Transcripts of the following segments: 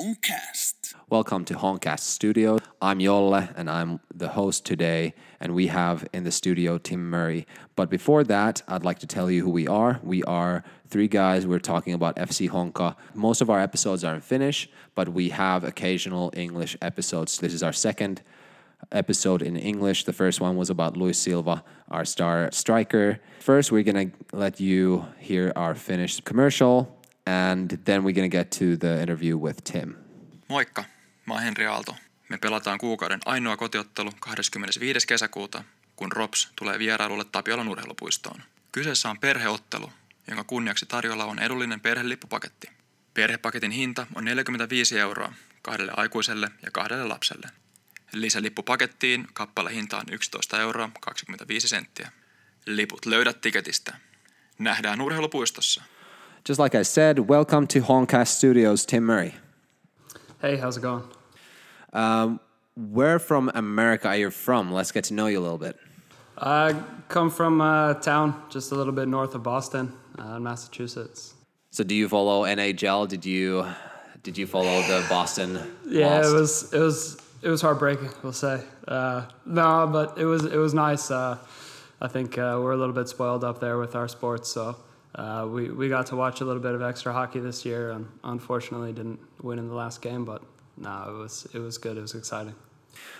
Honcast. Welcome to Honcast Studio. I'm Jolle and I'm the host today, and we have in the studio Tim Murray. But before that, I'd like to tell you who we are. We are three guys. We're talking about FC Honka. Most of our episodes are in Finnish, but we have occasional English episodes. This is our second episode in English. The first one was about Luis Silva, our star striker. First, we're gonna let you hear our Finnish commercial, and then we're gonna get to the interview with Tim. Moikka, mä oon Henri Aalto. Me pelataan kuukauden ainoa kotiottelu 25. kesäkuuta, kun ROPS tulee vierailulle Tapiolan urheilupuistoon. Kyseessä on perheottelu, jonka kunniaksi tarjolla on edullinen perhelippupaketti. Perhepaketin hinta on 45 euroa kahdelle aikuiselle ja kahdelle lapselle. Lisälippupakettiin kappale hinta on 11 euroa 25 senttiä. Liput löydät tiketistä. Nähdään urheilupuistossa. Just like I said, welcome to Honcast Studios, Tim Murray. Hey, how's it going? Um, where from America are you from? Let's get to know you a little bit. I come from a town just a little bit north of Boston, uh, in Massachusetts. So, do you follow NHL? Did you did you follow the Boston? Yeah, lost? it was it was it was heartbreaking. We'll say uh, no, but it was it was nice. Uh, I think uh, we're a little bit spoiled up there with our sports, so uh, we we got to watch a little bit of extra hockey this year, and unfortunately didn't win in the last game. But no, it was it was good. It was exciting.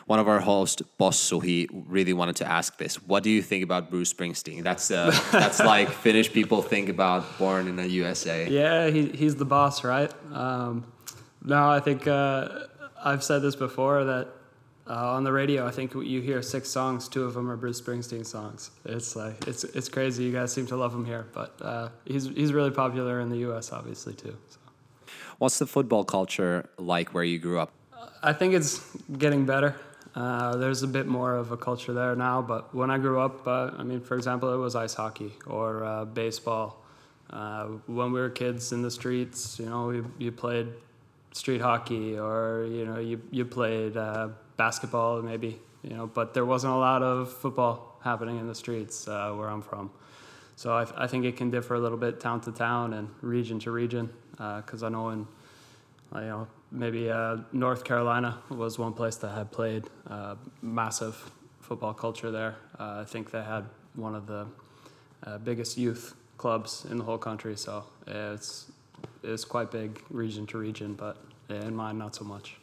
One of our hosts, Bossu, he really wanted to ask this. What do you think about Bruce Springsteen? That's uh, that's like Finnish people think about born in the USA. Yeah, he, he's the boss, right? Um, no, I think uh, I've said this before that uh, on the radio, I think you hear six songs, two of them are Bruce Springsteen songs. It's like it's it's crazy. You guys seem to love him here, but uh, he's he's really popular in the U.S. obviously too. So. What's the football culture like where you grew up? I think it's getting better. Uh, there's a bit more of a culture there now, but when I grew up, uh, I mean, for example, it was ice hockey or uh, baseball. Uh, when we were kids in the streets, you know, you, you played street hockey or, you know, you, you played uh, basketball maybe, you know, but there wasn't a lot of football happening in the streets uh, where I'm from. So I, I think it can differ a little bit town to town and region to region because I know in you know, maybe uh, North Carolina was one place that had played uh, massive football culture there. Uh, I think they had one of the uh, biggest youth clubs in the whole country, so it's it's quite big region to region, but in mine not so much.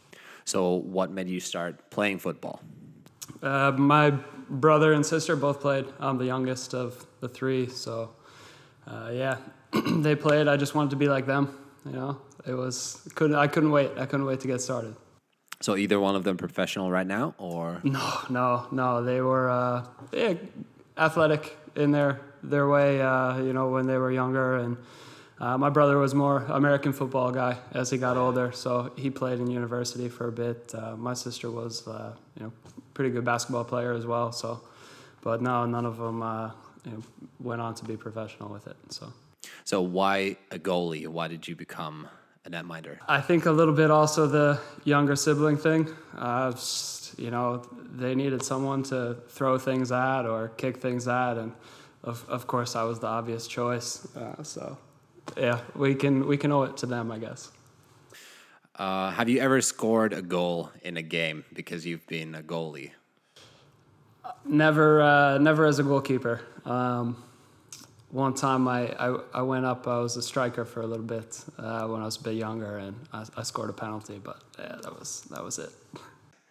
So, what made you start playing football? Uh, my brother and sister both played. I'm the youngest of the three, so uh, yeah, they played. I just wanted to be like them, you know it was couldn't I couldn't wait. I couldn't wait to get started. So either one of them professional right now, or no, no, no. They were uh, yeah, athletic in their their way. Uh, you know, when they were younger, and uh, my brother was more American football guy as he got older. So he played in university for a bit. Uh, my sister was uh, you know pretty good basketball player as well. So, but no, none of them uh, you know, went on to be professional with it. So. So why a goalie? Why did you become a netminder? I think a little bit also the younger sibling thing. Uh, just, you know, they needed someone to throw things at or kick things at, and of, of course I was the obvious choice. Uh, so, yeah, we can we can owe it to them, I guess. Uh, have you ever scored a goal in a game because you've been a goalie? Never, uh, never as a goalkeeper. Um, one time I, I, I, went up, I was a striker for a little bit uh, when I was a bit younger, and I, I, scored a penalty, but yeah, that was that was it.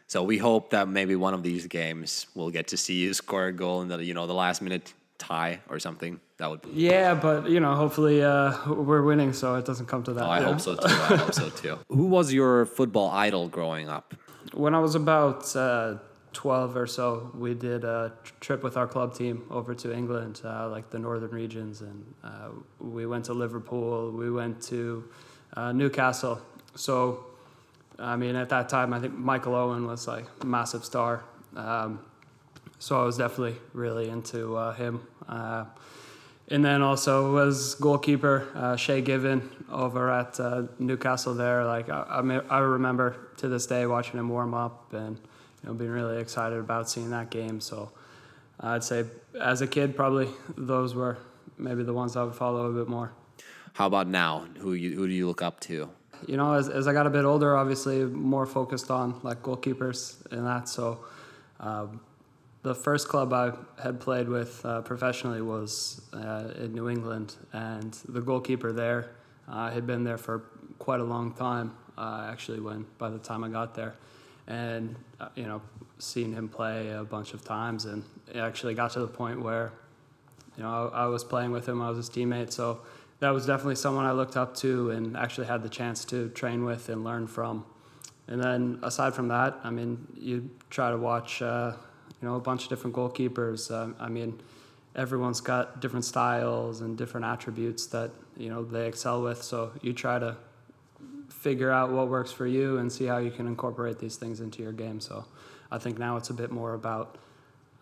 So we hope that maybe one of these games we'll get to see you score a goal in the you know the last minute tie or something. That would. Be yeah, but you know, hopefully uh, we're winning, so it doesn't come to that. Oh, I hope so too. I hope so too. Who was your football idol growing up? When I was about. Uh, 12 or so, we did a trip with our club team over to England, uh, like the northern regions, and uh, we went to Liverpool, we went to uh, Newcastle. So, I mean, at that time, I think Michael Owen was like a massive star. Um, so I was definitely really into uh, him. Uh, and then also was goalkeeper uh, Shay Given over at Newcastle there. Like I, I, I remember to this day watching him warm up and you know, been really excited about seeing that game. So I'd say as a kid, probably those were maybe the ones I would follow a bit more. How about now? Who you, who do you look up to? You know, as, as I got a bit older, obviously more focused on like goalkeepers and that. So um, the first club I had played with uh, professionally was uh, in New England, and the goalkeeper there uh, had been there for quite a long time. Uh, actually, when by the time I got there, and uh, you know, seen him play a bunch of times, and it actually got to the point where, you know, I, I was playing with him. I was his teammate, so that was definitely someone I looked up to and actually had the chance to train with and learn from. And then aside from that, I mean, you try to watch, uh, you know, a bunch of different goalkeepers. Uh, I mean, everyone's got different styles and different attributes that you know they excel with. So you try to figure out what works for you and see how you can incorporate these things into your game. So I think now it's a bit more about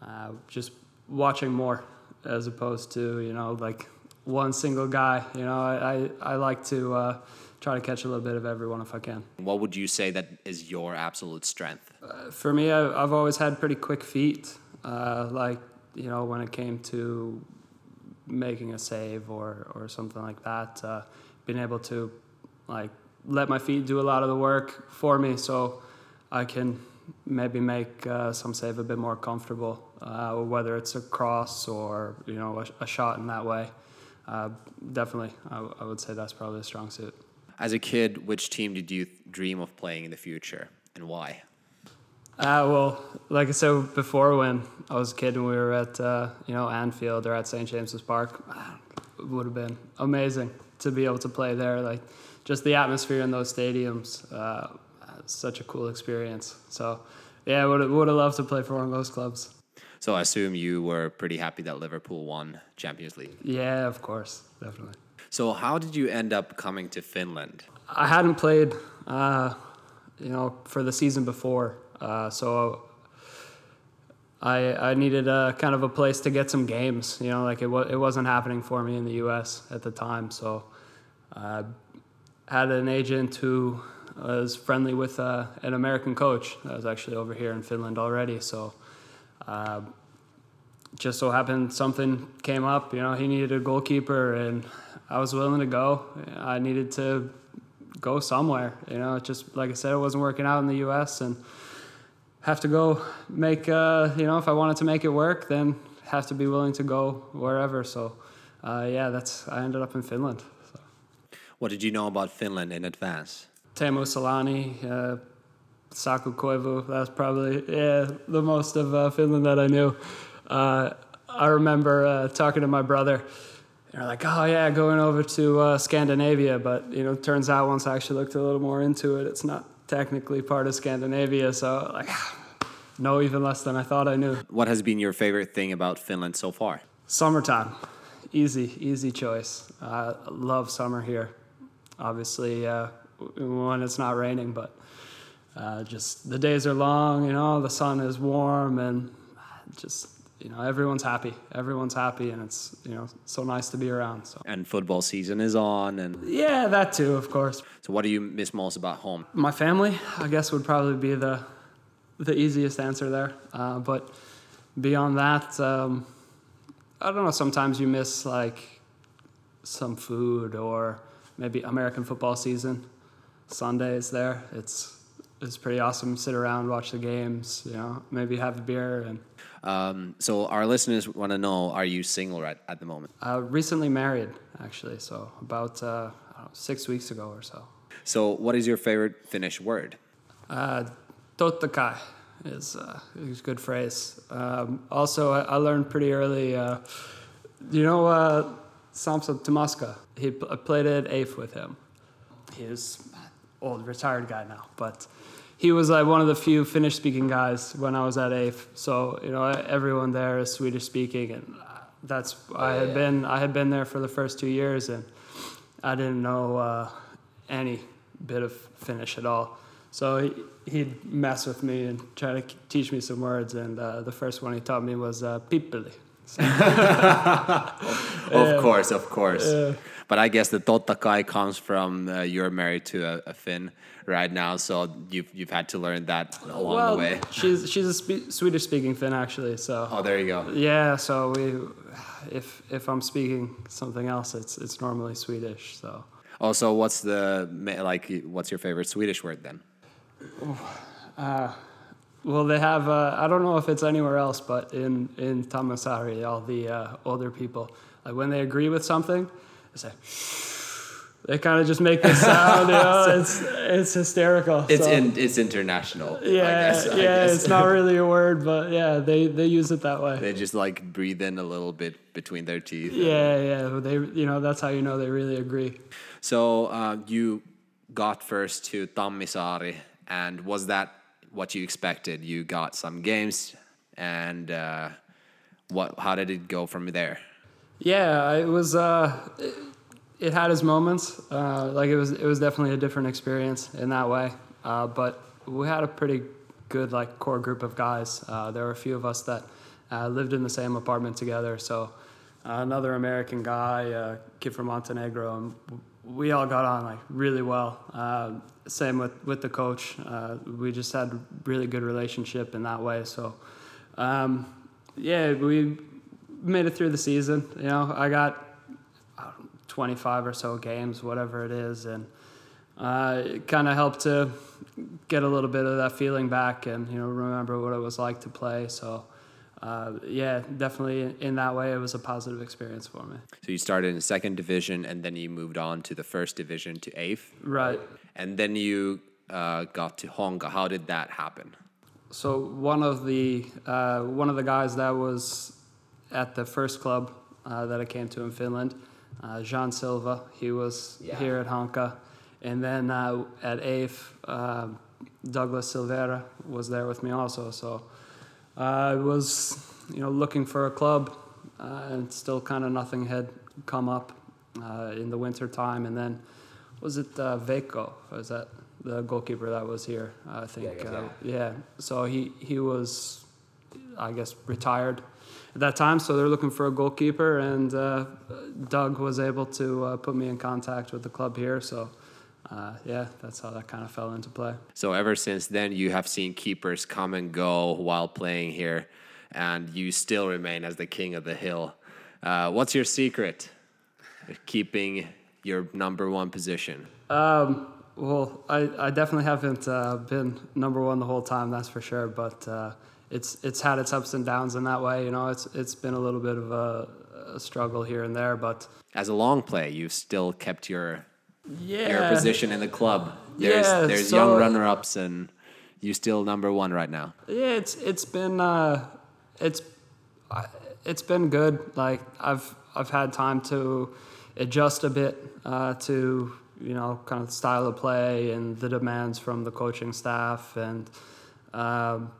uh, just watching more as opposed to you know like one single guy. You know, I I, I like to. Uh, try to catch a little bit of everyone if I can. What would you say that is your absolute strength? Uh, for me, I, have always had pretty quick feet. Uh, like you know, when it came to making a save or or something like that, uh, being able to like let my feet do a lot of the work for me, so I can maybe make uh, some save a bit more comfortable, uh, whether it's a cross or you know a, a shot in that way. Uh, definitely, I, I would say that's probably a strong suit. As a kid, which team did you dream of playing in the future and why? Uh, well, like I said before, when I was a kid and we were at uh, you know Anfield or at St James's Park, it would have been amazing to be able to play there. Like just the atmosphere in those stadiums, uh, such a cool experience. So yeah, would would have loved to play for one of those clubs. So I assume you were pretty happy that Liverpool won Champions League. Yeah, of course, definitely. So how did you end up coming to Finland? I hadn't played, uh, you know, for the season before, uh, so I I needed a kind of a place to get some games. You know, like it was it wasn't happening for me in the U.S. at the time, so I had an agent who was friendly with uh, an American coach that was actually over here in Finland already. So uh, just so happened something came up. You know, he needed a goalkeeper, and I was willing to go. I needed to go somewhere. You know, just like I said, it wasn't working out in the U.S. and have to go make. Uh, you know, if I wanted to make it work, then have to be willing to go wherever. So, uh, yeah, that's. I ended up in Finland. So. What did you know about Finland in advance? Teemu Selanne, uh, Saku Koivu. That's probably yeah the most of uh, Finland that I knew. Uh, I remember uh, talking to my brother they're like, oh yeah, going over to uh, Scandinavia, but you know, turns out once I actually looked a little more into it, it's not technically part of Scandinavia. So like, no, even less than I thought I knew. What has been your favorite thing about Finland so far? Summertime, easy, easy choice. I love summer here. Obviously, uh, when it's not raining, but uh, just the days are long. You know, the sun is warm, and just you know everyone's happy. Everyone's happy and it's you know so nice to be around so. And football season is on and yeah that too of course. So what do you miss most about home? My family i guess would probably be the the easiest answer there. Uh, but beyond that um, i don't know sometimes you miss like some food or maybe american football season. Sundays there. It's it's pretty awesome sit around watch the games you know maybe have a beer and um, so our listeners want to know: Are you single at, at the moment? Uh, recently married, actually. So about uh, know, six weeks ago or so. So, what is your favorite Finnish word? Uh, totta kai is, uh, is a good phrase. Um, also, I, I, learned pretty early. Uh, you know, uh, Samson Tomaska. He pl- played at AIF with him. He's old, retired guy now, but he was like one of the few Finnish speaking guys when I was at AIF. So you know everyone there is Swedish speaking, and that's I had yeah. been I had been there for the first two years, and I didn't know uh, any bit of Finnish at all. So he, he'd mess with me and try to teach me some words, and uh, the first one he taught me was uh, pippeli. Of course, of course. But I guess the totta kai comes from uh, you're married to a, a, Finn right now, so you've you've had to learn that along well, the way. She's she's a spe- Swedish speaking Finn actually, so. Oh, there you go. Yeah, so we, if if I'm speaking something else, it's it's normally Swedish. So. Also, what's the like? What's your favorite Swedish word then? Well, they have. Uh, I don't know if it's anywhere else, but in in Tammisaari, all the uh, older people, like when they agree with something, they say. They kind of just make this sound. you know, it's it's hysterical. It's so- in, it's international. I Yeah, guess, yeah. It's not really a word, but yeah, they they use it that way. They just like breathe in a little bit between their teeth. Yeah, yeah. They, you know, that's how you know they really agree. So uh, you got first to Tammisaari, and was that what you expected? You got some games, and uh, what? How did it go from there? Yeah, it was. Uh, it, it had its moments. Uh, like it was, it was definitely a different experience in that way. Uh, but we had a pretty good like core group of guys. Uh, there were a few of us that uh, lived in the same apartment together. So another American guy, kid from Montenegro, and we all got on like really well. Uh, same with with the coach. Uh, we just had really good relationship in that way. So um, yeah, we made it through the season. You know, I got I know, 25 or so games, whatever it is, and uh, it kind of helped to get a little bit of that feeling back and you know remember what it was like to play. So. Uh, yeah, definitely in that way, it was a positive experience for me. So you started in second division, and then you moved on to the first division to eighth, Right. and then you uh, got to Honka. How did that happen? So one of the uh, one of the guys that was at the first club uh, that I came to in Finland, uh, Jean Silva, he was Yeah. here at Honka, and then uh, at AIF, uh, Douglas Silvera was there with me also. So I was you know looking for a club, uh, and still kind of nothing had come up uh, in the winter time, and then was it uh, Veikko? Was that the goalkeeper that was here? I think. Yeah, uh, yeah. yeah. So he he was, I guess, retired at that time. So they're looking for a goalkeeper, and uh, Doug was able to uh, put me in contact with the club here. So. Uh, yeah, that's how that kind of fell into play. So ever since then, you have seen keepers come and go while playing here, and you still remain as the king of the hill. Uh, what's your secret? Keeping your number one position. Um, well, I, I definitely haven't uh, been number one the whole time, that's for sure. But uh, it's it's had its ups and downs in that way. You know, it's it's been a little bit of a, a struggle here and there, but As a long play, you've still kept your yeah, your position in the club. There's Yeah, there's so- young runner ups, and you're still number one right now. Yeah, it's it's been uh, it's it's been good. Like I've I've had time to adjust a bit uh, to you know kind of style of play and the demands from the coaching staff, and um,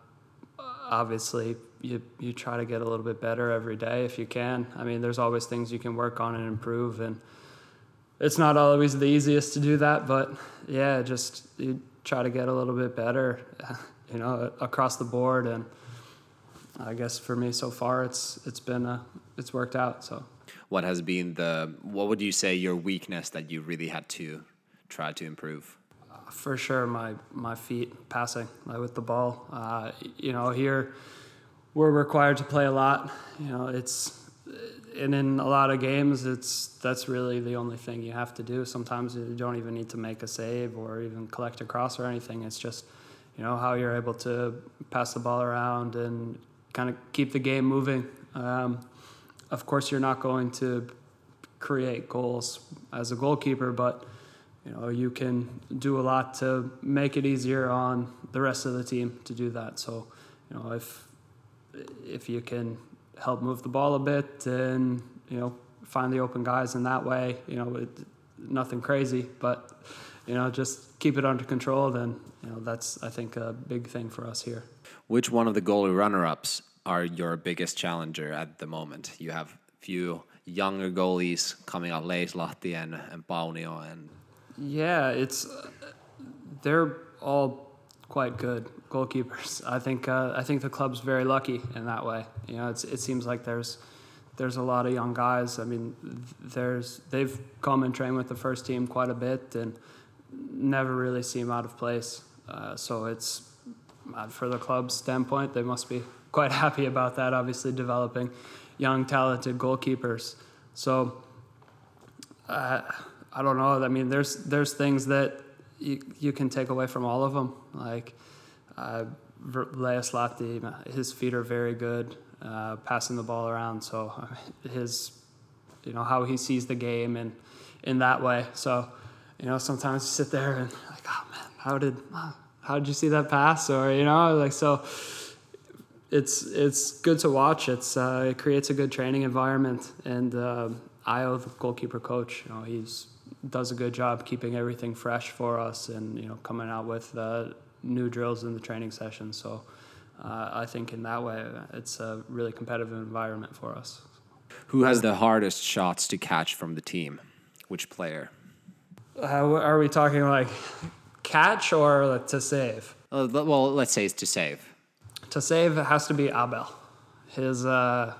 obviously you you try to get a little bit better every day if you can. I mean, there's always things you can work on and improve, and it's not always the easiest to do that, but yeah, just you try to get a little bit better, you know, across the board. And I guess for me so far, it's it's been a, it's worked out. So What has been the what would you say your weakness that you really had to try to improve? for sure, my my feet passing like with the ball. Uh, you know, here we're required to play a lot. You know, it's and in a lot of games, it's that's really the only thing you have to do. Sometimes you don't even need to make a save or even collect a cross or anything. It's just you know how you're able to pass the ball around and kind of keep the game moving. Um, of course, you're not going to create goals as a goalkeeper, but you know you can do a lot to make it easier on the rest of the team to do that. So you know if if you can help move the ball a bit and you know find the open guys in that way, you know it, nothing crazy, but you know just keep it under control. Then you know that's I think a big thing for us here. Which one of the goalie runner-ups are your biggest challenger at the moment? You have a few younger goalies coming out, Leislahti and, and Paunio, and Yeah, it's uh, they're all quite good goalkeepers. I think uh, I think the club's very lucky in that way. You know, it's, it seems like there's there's a lot of young guys. I mean, there's they've come and trained with the first team quite a bit and never really seem out of place. Uh, so it's uh, for the club's standpoint, they must be quite happy about that. Obviously, developing young, talented goalkeepers. So uh, I don't know. I mean, there's there's things that you, you can take away from all of them. Like uh, Leias Lahti, his feet are very good, uh, passing the ball around. So his, you know, how he sees the game and in that way. So, you know, sometimes you sit there and like, oh man, how did how did you see that pass? Or you know, like so. It's it's good to watch. It's uh, it creates a good training environment, and uh, Io, the goalkeeper coach, you know, he's does a good job keeping everything fresh for us, and you know, coming out with uh, new drills in the training session. So uh, I think in that way, it's a really competitive environment for us. Who has the hardest shots to catch from the team? Which player? Uh, are we talking like catch or to save? Uh, well, let's say it's to save. To save has to be Abel. His uh,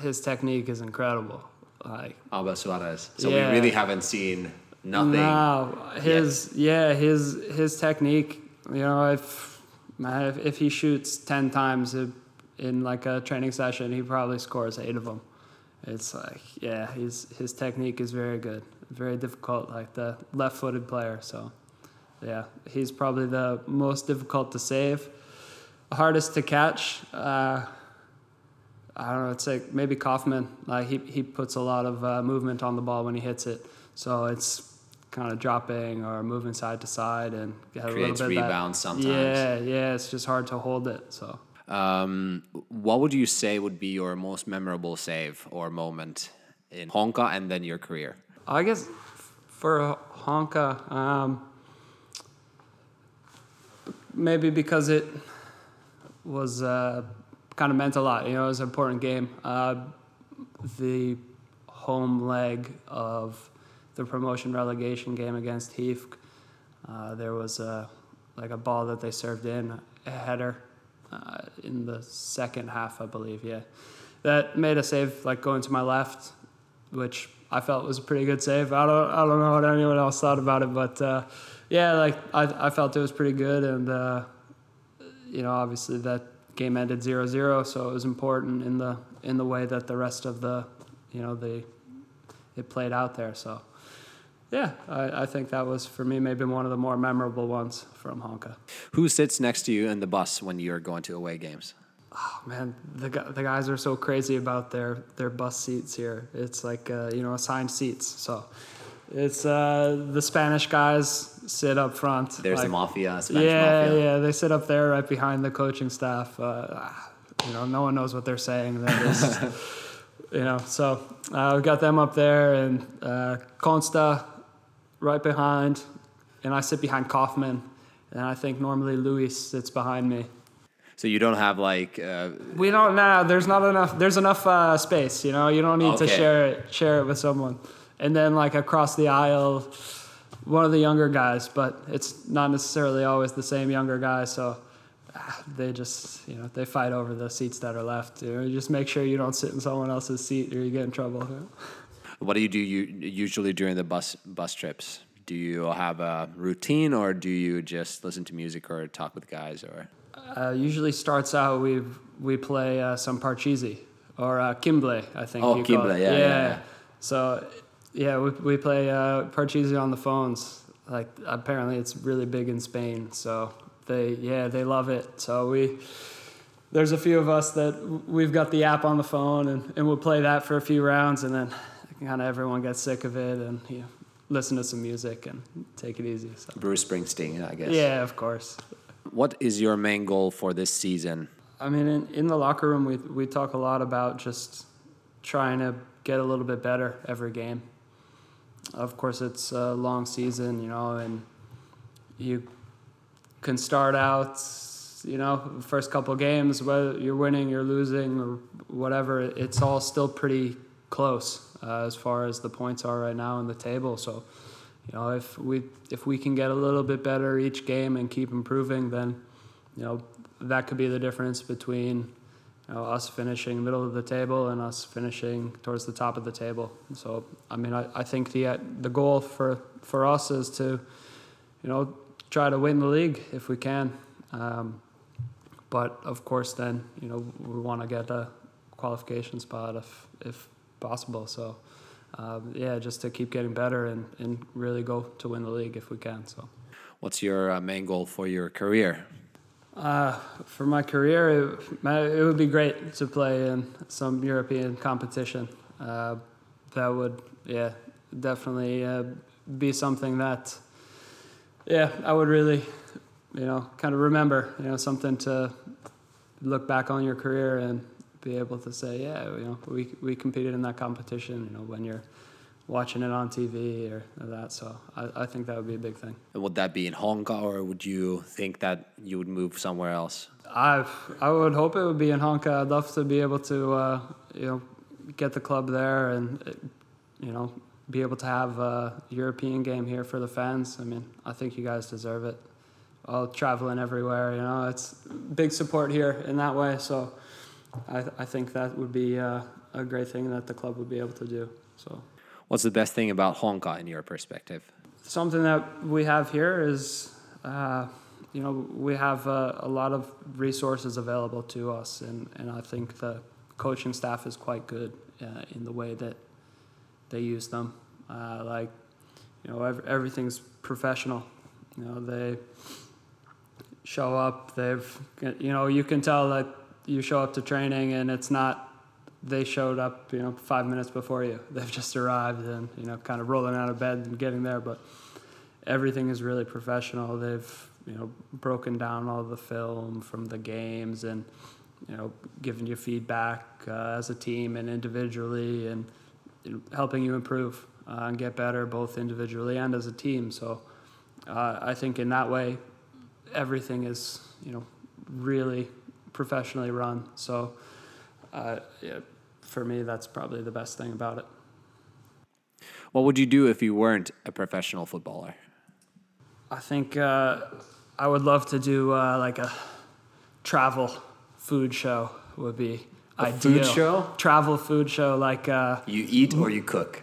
his technique is incredible. Like Abel Suarez. So yeah. we really haven't seen nothing. No, his yet. yeah his his technique. You know, if if, if he shoots ten times in like a training session, he probably scores eight of them. It's like yeah, his his technique is very good. Very difficult, like the left-footed player. So yeah, he's probably the most difficult to save, hardest to catch. Uh, I don't know. It's like maybe Kaufman. Like he he puts a lot of uh, movement on the ball when he hits it, so it's kind of dropping or moving side to side and get a creates little bit rebounds sometimes. Yeah, yeah. It's just hard to hold it. So. Um, what would you say would be your most memorable save or moment in Honka and then your career? I guess for Honka, um, maybe because it was. Uh, kind of meant a lot. You know, it was an important game. Uh, the home leg of the promotion relegation game against Heath, uh, there was a like a ball that they served in, a header, uh, in the second half, I believe. Yeah, that made a save like going to my left, which I felt was a pretty good save. I don't I don't know what anyone else thought about it, but uh, yeah, like I I felt it was pretty good, and uh, you know obviously that game ended 0-0, so it was important in the in the way that the rest of the you know the it played out there. So yeah, I, I think that was for me maybe one of the more memorable ones from Honka. Who sits next to you in the bus when you're going to away games? Oh man, the the guys are so crazy about their their bus seats here. It's like uh, you know assigned seats. So it's uh, the Spanish guys sit up front. There's like, the mafia, Spanish yeah, mafia. Yeah, They sit up there right behind the coaching staff. Uh, you know, no one knows what they're saying. They're just, you know, so uh, we've got them up there and uh, Consta right behind, and I sit behind Kaufman, and I think normally Luis sits behind me. So you don't have like uh, we don't now. Nah, there's not enough. There's enough uh, space. You know, you don't need okay. to share it. Share it with someone. And then like across the aisle, one of the younger guys, but it's not necessarily always the same younger guy. So ah, they just, you know, they fight over the seats that are left. You know, just make sure you don't sit in someone else's seat or you get in trouble. What do you do you, usually during the bus bus trips? Do you have a routine or do you just listen to music or talk with guys or? Uh, usually starts out we we play uh, some Parcheesi or uh, Kimble, I think. Oh, Kimble, yeah, yeah, yeah, yeah. So yeah, we, we play uh, Parcheesi on the phones. Like apparently it's really big in Spain, so they yeah they love it. So we there's a few of us that we've got the app on the phone and, and we'll play that for a few rounds and then kind of everyone gets sick of it and you know, listen to some music and take it easy. So. Bruce Springsteen, I guess. Yeah, of course. What is your main goal for this season? I mean, in, in the locker room, we, we talk a lot about just trying to get a little bit better every game of course, it's a long season, you know, and you can start out, you know, first couple games, whether you're winning, you're losing, or whatever, it's all still pretty close uh, as far as the points are right now in the table. So, you know, if we if we can get a little bit better each game and keep improving, then, you know, that could be the difference between know, us finishing middle of the table and us finishing towards the top of the table. So, I mean, I, I think the uh, the goal for for us is to, you know, try to win the league if we can. Um, but of course, then you know we want to get a qualification spot if if possible. So, um, yeah, just to keep getting better and, and really go to win the league if we can. So. What's your uh, main goal for your career? Uh, for my career, it, it, would be great to play in some European competition. Uh, that would, yeah, definitely uh, be something that, yeah, I would really, you know, kind of remember. You know, something to look back on your career and be able to say, yeah, you know, we we competed in that competition. You know, when you're watching it on TV or, that. So I, I think that would be a big thing. And would that be in Honka or would you think that you would move somewhere else? I I would hope it would be in Honka. I'd love to be able to uh, you know get the club there and you know be able to have a European game here for the fans. I mean, I think you guys deserve it. All traveling everywhere, you know, it's big support here in that way. So I, I think that would be uh, a great thing that the club would be able to do. So. What's the best thing about Honka in your perspective? Something that we have here is, uh, you know, we have uh, a lot of resources available to us, and, and I think the coaching staff is quite good uh, in the way that they use them. Uh, like, you know, every, everything's professional. You know, they show up. They've, you know, you can tell that you show up to training and it's not they showed up, you know, five minutes before you. They've just arrived and, you know, kind of rolling out of bed and getting there. But everything is really professional. They've, you know, broken down all the film from the games and, you know, giving you feedback uh, as a team and individually and you know, helping you improve uh, and get better both individually and as a team. So uh, I think in that way, everything is, you know, really professionally run. So, uh, yeah, for me, that's probably the best thing about it. What would you do if you weren't a professional footballer? I think uh, I would love to do uh, like a travel food show. Would be a ideal. food show. Travel food show, like uh, you eat or you cook.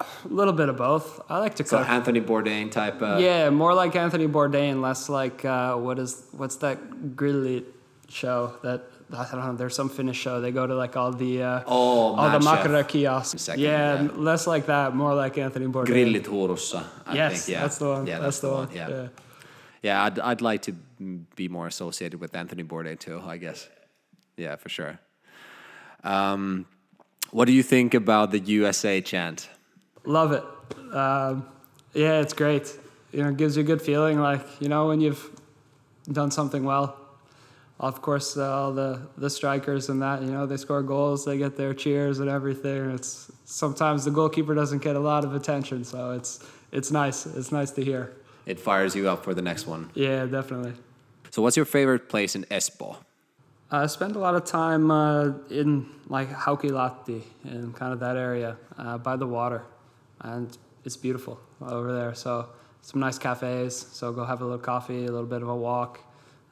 A little bit of both. I like to so cook. So Anthony Bourdain type. Of... Yeah, more like Anthony Bourdain, less like uh, what is what's that grillit show that I don't know. There's some Finnish show. They go to like all the uh, oh, all the makkara kiosks. Second, yeah, yeah, less like that. More like Anthony Bourdain. Grillit Huurussa. yes, think, yeah. that's the one. Yeah, that's, that's the, the, one. one. Yeah. yeah, yeah. I'd I'd like to be more associated with Anthony Bourdain too. I guess. Yeah, for sure. Um, what do you think about the USA chant? Love it. Um, yeah, it's great. You know, it gives you a good feeling, like you know when you've done something well of course, uh, all the, the strikers and that, you know, they score goals, they get their cheers and everything. It's sometimes the goalkeeper doesn't get a lot of attention, so it's it's nice. It's nice to hear. It fires you up for the next one. Yeah, definitely. So, what's your favorite place in Espoo? I spend a lot of time uh, in like Haukilahti in kind of that area uh, by the water, and it's beautiful over there. So some nice cafes. So go have a little coffee, a little bit of a walk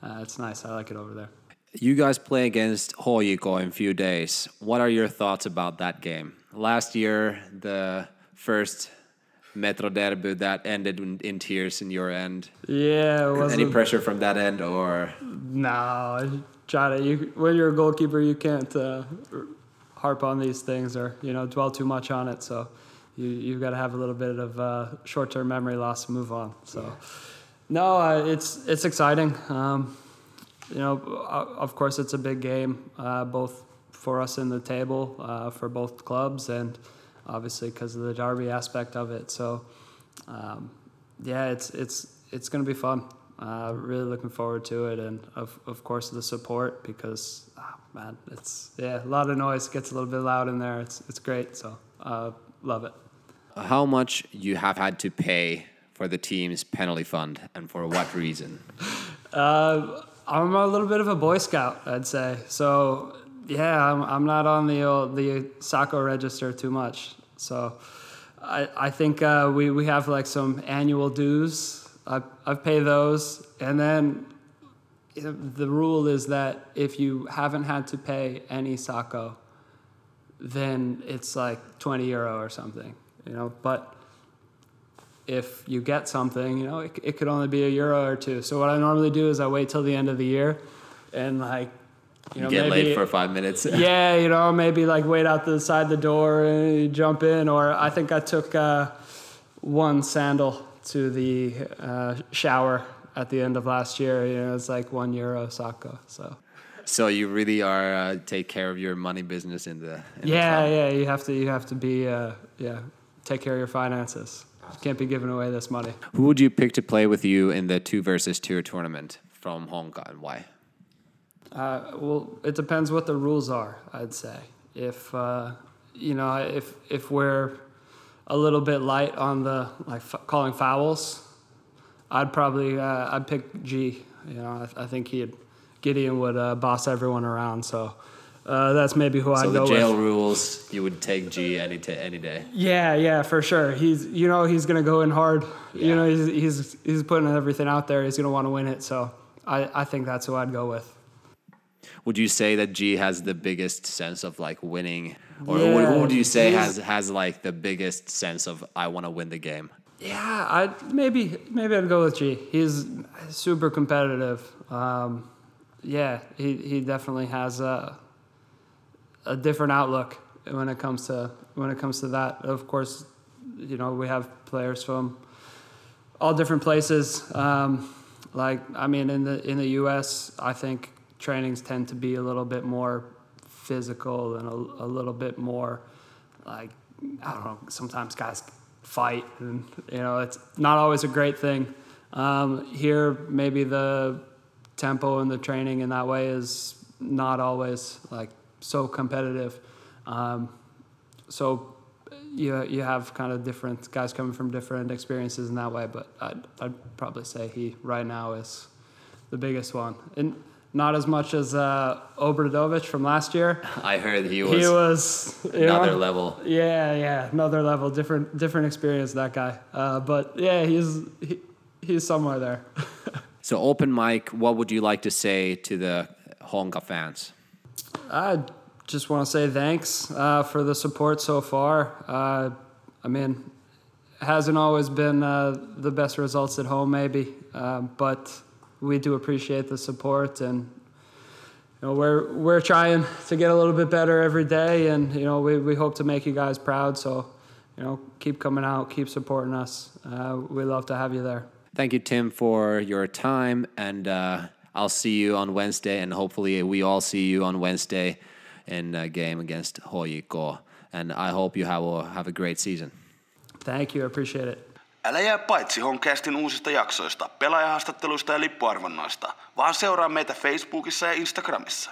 uh, it's nice. I like it over there. You guys play against HJK in a few days. What are your thoughts about that game? Last year, the first Metro Derby that ended in, in tears in your end. Yeah, was any pressure from that end or? No, try to. You, when you're a goalkeeper, you can't uh, harp on these things or you know dwell too much on it. So you you've got to have a little bit of uh, short-term memory loss to move on. So. Yeah. No, uh, it's it's exciting. Um, you know, of course, it's a big game, uh, both for us in the table, uh, for both clubs, and obviously because of the derby aspect of it. So, um, yeah, it's it's it's going to be fun. Uh, really looking forward to it, and of of course the support because oh, man, it's yeah a lot of noise gets a little bit loud in there. It's it's great, so uh, love it. How much you have had to pay for the team's penalty fund and for what reason? Uh, I'm a little bit of a Boy Scout, I'd say. So yeah, I'm, I'm not on the old, the sakko register too much. So I, I think uh, we, we have like some annual dues. I, I pay those. And then the rule is that if you haven't had to pay any sakko, then it's like 20 euro or something, you know. But if you get something, you know, it, it could only be a euro or two. So what I normally do is I wait till the end of the year and like you know, Get maybe, late for five minutes. yeah, you know, maybe like wait out the side the door and jump in. Or I think I took uh, one sandal to the uh, shower at the end of last year. You know, it's like one euro soccer. So so you really are uh, take care of your money business in the. In yeah, club. yeah, you have to you have to be uh, yeah take care of your finances. Can't be giving away this money. Who would you pick to play with you in the two versus two tournament from Honka and why? Uh, well, it depends what the rules are. I'd say if uh, you know if if we're a little bit light on the like f- calling fouls, I'd probably uh, I'd pick G. You know, I, I think he'd Gideon would uh, boss everyone around. So uh, that's maybe who So I'd go with. So the jail rules, you would take G any t- any day. Yeah, yeah, for sure. He's you know he's gonna go in hard. Yeah. You know he's he's he's putting everything out there. He's gonna want to win it. So I I think that's who I'd go with. Would you say that G has the biggest sense of like winning, or Yeah, what would you say has has like the biggest sense of I want to win the game? Yeah, I maybe maybe I'd go with G. He's super competitive. Um, yeah, he he definitely has a a different outlook when it comes to when it comes to that. Of course, you know we have players from all different places. Um, like I mean, in the in the U.S., I think trainings tend to be a little bit more physical and a, a little bit more like I don't know. Sometimes guys fight, and you know it's not always a great thing. Um, here, maybe the tempo and the training in that way is not always like so competitive. Um, so you you have kind of different guys coming from different experiences in that way. But I'd, I'd probably say he right now is the biggest one, and not as much as uh, Obradovic from last year. I heard he was, He was another know, level. yeah, yeah, another level, different, different experience. That guy, uh, but yeah, he's he, he's somewhere there. So open mic, what would you like to say to the Honka fans? I just want to say thanks uh, for the support so far. Uh, I mean, hasn't always been uh, the best results at home, maybe, uh, but we do appreciate the support, and you know we're we're trying to get a little bit better every day, and you know we, we hope to make you guys proud. So, you know, keep coming out, keep supporting us. Uh, we love to have you there. Thank you, Tim, for your time, and uh, I'll see you on Wednesday, and hopefully we all see you on Wednesday in a game against HJK. And I hope you have a, have a great season. Thank you, I appreciate it. Älä jää paitsi Honcastin uusista jaksoista, pelaajahaastatteluista ja lippuarvonnoista, vaan seuraa meitä Facebookissa ja Instagramissa.